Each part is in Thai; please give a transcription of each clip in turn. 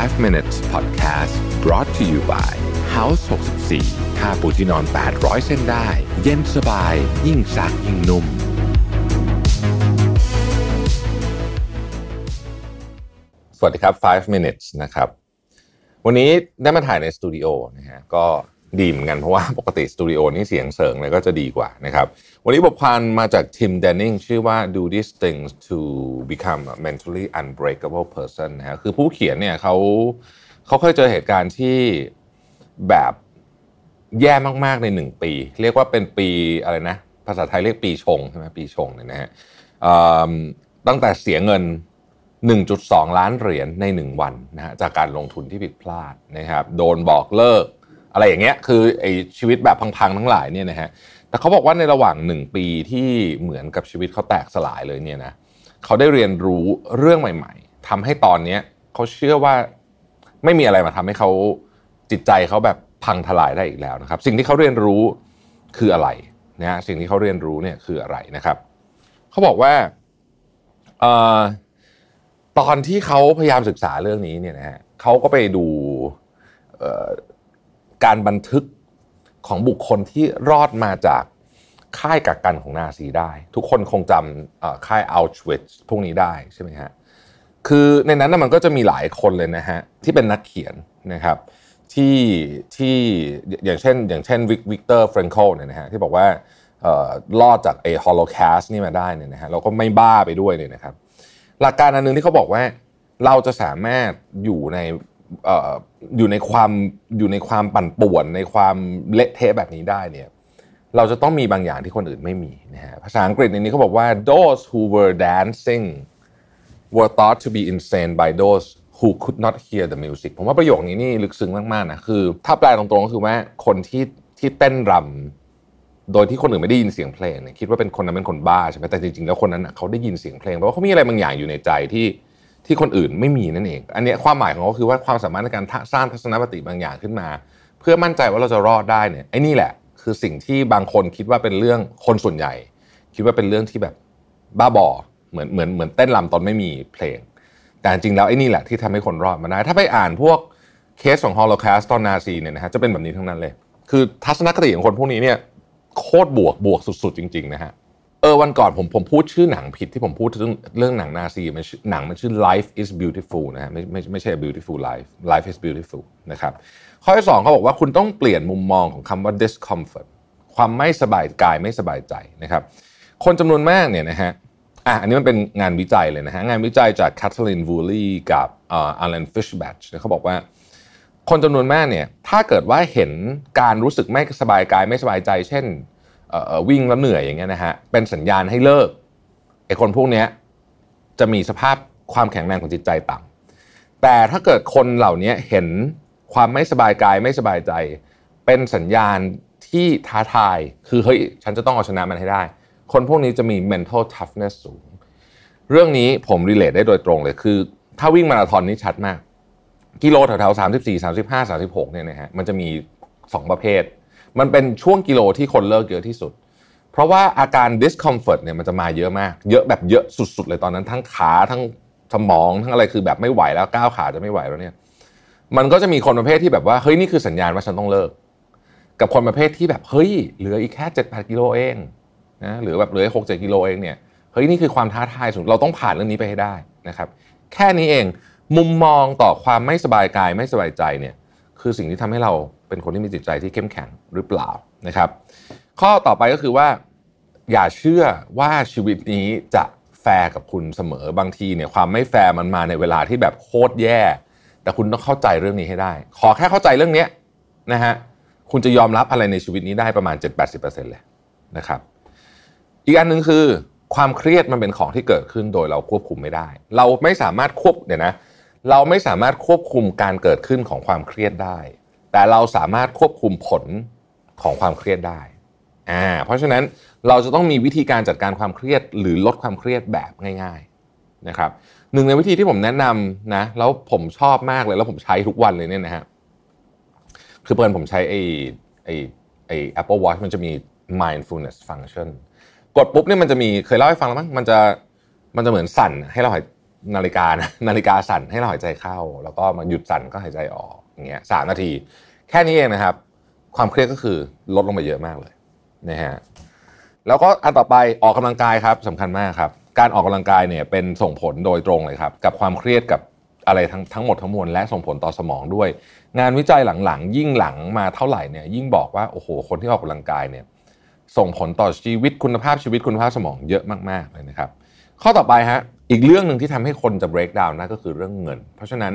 5 minutes podcast brought to you by House 64ค่าปูที่นอน 800 เส้นได้ เย็นสบาย ยิ่งซักยิ่งนุ่ม สวัสดีครับ 5 minutes นะครับ วันนี้ได้มาถ่ายในสตูดิโอนะฮะ ก็ ดีเหมือนกันเพราะว่าปกติสตูดิโอนี่เสียงเสริงเลยก็จะดีกว่านะครับ วันนี้บทความมาจากทิมเดนนิงชื่อว่า do these things to become a mentally unbreakable person นะฮะคือผู้เขียนเนี่ยเขาเขาเคยเจอเหตุการณ์ที่แบบแย่มากๆในหนึ่งปี เรียกว่าเป็นปีอะไรนะ ภาษาไทยเรียกปีชงใช่ไหมปีชงเนี่ยนะฮะตั้งแต่เสียเงิน 1.2 ล้านเหรียญใน 1 วันนะฮะจากการลงทุนที่ผิดพลาดนะครับโดนบอกเลิก อะไรอย่างเงี้ยคือไอชีวิตแบบพังๆทั้งหลายเนี่ยนะฮะแต่เขาบอกว่าในระหว่างหนึ่งปีที่เหมือนกับชีวิตเขาแตกสลายเลยเนี่ยนะเขาได้เรียนรู้เรื่องใหม่ ๆทำให้ตอนเนี้ยเขาเชื่อว่าไม่มีอะไรมาทำให้เขาจิตใจเขาแบบพังทลายได้อีกแล้วนะครับ สิ่งที่เขาเรียนรู้คืออะไรนะฮะสิ่งที่เขาเรียนรู้เนี่ยคืออะไรนะครับเขาบอกว่าอตอนที่เขาพยายามศึกษาเรื่องนี้เนี่ยนะฮะเขาก็ไปดู การบันทึกของบุคคลที่รอดมาจากค่ายกักกันของนาซีได้ ทุกคนคงจำค่ายเอาชวิทซ์พวกนี้ได้ใช่ไหมฮะคือในนั้นนะมันก็จะมีหลายคนเลยนะฮะที่เป็นนักเขียนนะครับที่ที่อย่างเช่นอย่างเช่นวิกเตอร์แฟรงเคิลเนี่ยนะฮะที่บอกว่าออรอดจากไอ้ฮอลโลแคสนี่มาได้เนี่ยนะฮะเราก็ไม่บ้าไปด้วยเนี่ยนะครับ หลักการอันนึงที่เขาบอกว่าเราจะสามารถอยู่ใน อยู่ในความอยู่ในความปั่นป่วน ในความเละเทะแบบนี้ได้เนี่ยเราจะต้องมีบางอย่างที่คนอื่นไม่มีนะฮะภาษาอังกฤษในนี้เขาบอกว่า those who were dancing were thought to be insane by those who could not hear the music ผมว่าประโยคนี้นี่ลึกซึ้งมากๆนะคือถ้าแปลตรงๆก็คือว่าคนที่ที่เต้นรำโดยที่คนอื่นไม่ได้ยินเสียงเพลงเนี่ยคิดว่าเป็นคนนั้นเป็นคนบ้าใช่ไหมแต่จริงๆแล้วคนนั้นเขาได้ยินเสียงเพลงเพราะว่าเขามีอะไรบางอย่างอยู่ในใจที่ ที่คนอื่นไม่มีนั่นเอง อันนี้ความหมายของเขาคือว่าความสามารถในการสร้างทัศนคติบางอย่างขึ้นมา เพื่อมั่นใจว่าเราจะรอดได้เนี่ยไอ้นี่แหละ คือสิ่งที่บางคนคิดว่าเป็นเรื่องคนส่วนใหญ่ คิดว่าเป็นเรื่องที่แบบบ้าบอเหมือนเหมือนเหมือนเต้นรำตอนไม่มีเพลง แต่จริงแล้วไอ้นี่แหละที่ทำให้คนรอดมาได้ ถ้าไปอ่านพวกเคสของฮอลโลคาสตอนนาซีเนี่ยนะฮะจะเป็นแบบนี้ทั้งนั้นเลย คือทัศนคติของคนพวกนี้เนี่ยโคตรบวกบวกสุด ๆ จริง ๆ นะฮะ เออวันก่อนผมผมพูดชื่อหนังผิดที่ผมพูดเรื่องเรื่องหนังนาซีมันหนังมันชื่อ Life is Beautiful นะฮะไม่ไม่ไม่ใช่ Beautiful Life Life is Beautiful นะครับข้อที่สองเขาบอกว่าคุณต้องเปลี่ยนมุมมองของคำว่า discomfort ความไม่สบายกายไม่สบายใจนะครับคนจำนวนมากเนี่ยนะฮะอะอันนี้มันเป็นงานวิจัยเลยนะฮะงานวิจัยจาก Kathleen Woolley กับอ่าอ Alan Fishbach เขาบอกว่า คนจำนวนมากเนี่ยถ้าเกิดว่าเห็นการรู้สึกไม่สบายกายไม่สบายใจ เช่น วิ่งแล้วเหนื่อยอย่างเงี้ยนะฮะเป็นสัญญาณให้เลิกไอ้คนพวกเนี้ยจะมีสภาพความแข็งแรงของจิตใจต่ำแต่ถ้าเกิดคนเหล่านี้เห็นความไม่สบายกายไม่สบายใจ เป็นสัญญาณที่ท้าทายคือเฮ้ยฉันจะต้องเอาชนะมันให้ได้ คนพวกนี้จะมี mental toughness สูง เรื่องนี้ผมรีเลทได้โดยตรงเลยคือ ถ้าวิ่งมาราธอนนี่ชัดมาก กิโลแถวๆสามสิบสี่สามสิบห้าสามสิบหกเนี่ยนะฮะมันจะมีสองประเภท มันเป็นช่วงกิโลที่คนเลิกเยอะที่สุด เพราะว่าอาการ discomfort เนี่ยมันจะมาเยอะมาก เยอะแบบเยอะสุดๆ เลยตอนนั้น ทั้งขาทั้งสมองทั้งอะไรคือแบบไม่ไหวแล้วก้าวขาจะไม่ไหวแล้วเนี่ย มันก็จะมีคนประเภทที่แบบว่าเฮ้ยนี่คือสัญญาณว่าฉันต้องเลิก กับคนประเภทที่แบบเฮ้ยเหลืออีกแค่เจ็ดแปดกิโลเองนะหรือแบบเหลือหกเจ็ดกิโลเองเนี่ยเฮ้ยนี่คือความท้าทายสุดเราต้องผ่านเรื่องนี้ไปให้ได้นะครับ แค่นี้เองมุมมองต่อความไม่สบายกายไม่สบายใจเนี่ยคือสิ่งที่ทำให้เรา เป็นคนที่มีจิตใจที่เข้มแข็งหรือเปล่านะครับ ข้อต่อไปก็คือว่า อย่าเชื่อว่าชีวิตนี้จะแฟร์กับคุณเสมอบางทีเนี่ยความไม่แฟร์มันมาในเวลาที่แบบโคตรแย่ แต่คุณต้องเข้าใจเรื่องนี้ให้ได้ ขอแค่เข้าใจเรื่องนี้นะฮะคุณจะยอมรับอะไรในชีวิตนี้ได้ประมาณ 7-80%เลยนะครับ อีกอันหนึ่งคือความเครียดมันเป็นของที่เกิดขึ้นโดยเราควบคุมไม่ได้ เราไม่สามารถควบเดี๋ยวนะเราไม่สามารถควบคุมการเกิดขึ้นของความเครียดได้ แต่เราสามารถควบคุมผลของความเครียดได้อ่าเพราะฉะนั้นเราจะต้องมีวิธีการจัดการความเครียดหรือลดความเครียดแบบง่ายๆนะครับหนึ่งในวิธีที่ผมแนะนำนะแล้วผมชอบมากเลยแล้วผมใช้ทุกวันเลยเนี่ยนะฮะคือเปิดผมใช้ไอ้ไอ้ไอ้ Apple Watch มันจะมี mindfulness function กดปุ๊บเนี่ยมันจะมีเคยเล่าให้ฟังแล้วมั้งมันจะมันจะเหมือนสั่นให้เราหายนาฬิกานะนาฬิกาสั่นให้เราหายใจเข้า แล้วก็มาหยุดสั่นก็หายใจออก อย่างเงี้ยสามนาที แค่นี้เองนะครับ ความเครียดก็คือลดลงไปเยอะมากเลยนะฮะแล้วก็อันต่อไปออกกำลังกายครับสำคัญมากครับ การออกกำลังกายเนี่ยเป็นส่งผลโดยตรงเลยครับ กับความเครียดกับอะไรทั้งทั้งหมดทั้งมวลและส่งผลต่อสมองด้วย งานวิจัยหลังๆ ยิ่งหลังมาเท่าไหร่เนี่ยยิ่งบอกว่าโอ้โหคนที่ออกกำลังกายเนี่ยส่งผลต่อชีวิตคุณภาพชีวิตคุณภาพสมองเยอะมากๆเลยนะครับ ข้อต่อไปฮะอีกเรื่องหนึ่งที่ทำให้คนจะ break down นะก็คือเรื่องเงิน เพราะฉะนั้น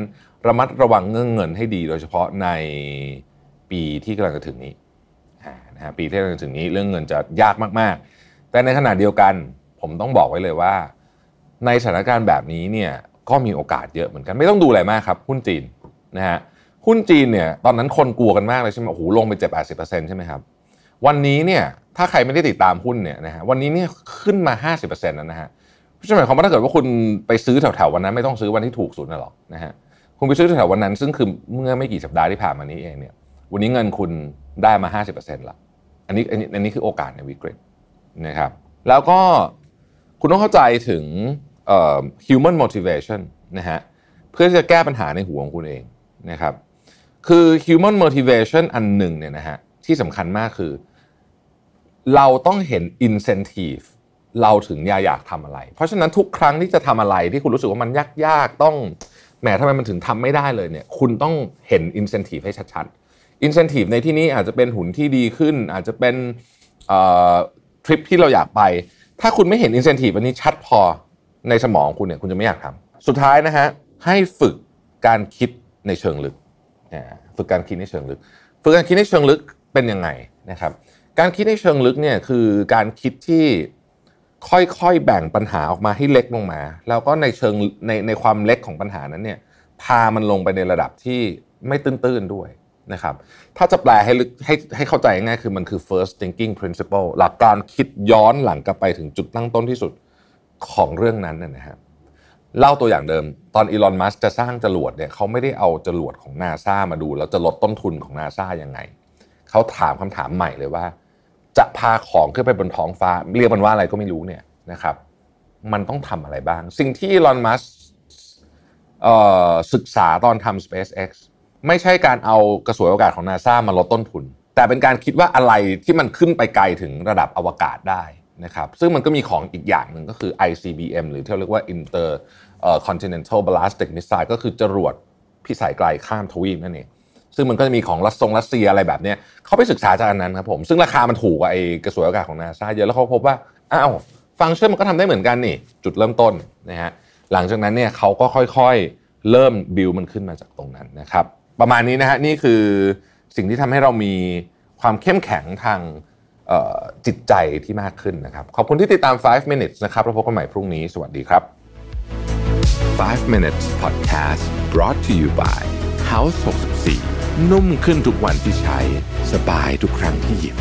ระมัดระวังเรื่องเงินให้ดี โดยเฉพาะในปีที่กำลังจะถึงนี้นะฮะปีที่กำลังจะถึงนี้เรื่องเงินจะยากมาก ๆ แต่ในขณะเดียวกัน ผมต้องบอกไว้เลยว่า ในสถานการณ์แบบนี้เนี่ยก็มีโอกาสเยอะเหมือนกันไม่ต้องดูอะไรมากครับหุ้นจีนนะฮะหุ้นจีนเนี่ยตอนนั้นคนกลัวกันมากเลยใช่ไหมโอ้โหลงไปเจ็ดแปดสิบเปอร์เซ็นต์ใช่ไหมครับวันนี้เนี่ยถ้าใครไม่ได้ติดตามหุ้นเนี่ยนะฮะวันนี้เนี่ยขึ้นมาห้าสิบเปอร์เซ็นต์แล้วนะฮะ เพราะฉะนั้นหมายความว่าถ้าเกิดว่าคุณไปซื้อแถวๆวันนั้นไม่ต้องซื้อวันที่ถูกสุดนะหรอกนะฮะคุณไปซื้อแถวๆวันนั้น ซึ่งคือเมื่อไม่กี่สัปดาห์ที่ผ่านมานี้เองเนี่ย วันนี้เงินคุณได้มา 50%ละอันนี้อันนี้อันนี้คือโอกาสในวิกฤตนะครับ แล้วก็คุณต้องเข้าใจถึง human motivation นะฮะเพื่อจะแก้ปัญหาในหัวของคุณเองนะครับ คือ human motivation อันหนึ่งเนี่ยนะฮะที่สำคัญมากคือ เราต้องเห็น incentive เราถึงอยากอยากทำอะไร เพราะฉะนั้นทุกครั้งที่จะทำอะไรที่คุณรู้สึกว่ามันยากๆต้องแหมทำไมมันถึงทำไม่ได้เลยเนี่ยคุณต้องเห็น incentive ให้ชัดๆ incentive ในที่นี้อาจจะเป็นหุ่นที่ดีขึ้น อาจจะเป็นทริปที่เราอยากไป ถ้าคุณไม่เห็น incentive อันนี้ชัดพอในสมองคุณเนี่ยคุณจะไม่อยากทำสุดท้ายนะฮะให้ฝึกการคิดในเชิงลึกฝึกการคิดในเชิงลึก ฝึกการคิดในเชิงลึกเป็นยังไงนะครับ การคิดในเชิงลึกเนี่ยคือการคิดที่ ค่อยๆแบ่งปัญหาออกมาให้เล็กลงมา แล้วก็ในเชิงในในความเล็กของปัญหานั้นเนี่ยพามันลงไปในระดับที่ไม่ตื้นๆด้วยนะครับ ถ้าจะแปลให้ลึกให้ให้เข้าใจง่ายคือมันคือ first thinking principle หลักการคิดย้อนหลังกลับไปถึงจุดตั้งต้นที่สุดของเรื่องนั้นนะฮะเล่าตัวอย่างเดิม ตอนอีลอนมัสจะสร้างจรวดเนี่ยเขาไม่ได้เอาจรวดของนาซามาดู แล้วจะลดต้นทุนของนาซายังไง เขาถามคำถามใหม่เลยว่า จะพาของขึ้นไปบนท้องฟ้า เรียกมันว่าอะไรก็ไม่รู้เนี่ยนะครับ มันต้องทำอะไรบ้าง สิ่งที่ลอนมัสศึกษาตอนทำ SpaceX ไม่ใช่การเอากระสวยอวกาศของนาซามาลดต้นทุน แต่เป็นการคิดว่าอะไรที่มันขึ้นไปไกลถึงระดับอวกาศได้นะครับซึ่งมันก็มีของอีกอย่างหนึ่งก็คือ ICBM หรือที่เรียกว่า Inter Continental Ballistic Missile ก็คือจรวดพิสัยไกลข้ามทวีปนั่นเอง ซึ่งมันก็จะมีของรัสซงรัสเซียอะไรแบบนี้เขาไปศึกษาจากอันนั้นครับผมซึ่งราคามันถูกกว่าไอ้กระสวยอากาศของนาซาเยอะแล้วเขาพบว่าอ้าวฟังก์ชันมันก็ทำได้เหมือนกันนี่ จุดเริ่มต้นนะฮะหลังจากนั้นเนี่ยเขาก็ค่อยๆเริ่มบิวมันขึ้นมาจากตรงนั้นนะครับ ประมาณนี้นะฮะนี่คือสิ่งที่ทำให้เรามีความเข้มแข็งทางจิตใจที่มากขึ้นนะครับ ขอบคุณที่ติดตาม 5 minutes นะครับแล้วพบกันใหม่พรุ่งนี้ สวัสดีครับ 5 minutes podcast brought to you by House 64 นุ่มขึ้นทุกวันที่ใช้ สบายทุกครั้งที่หยิบ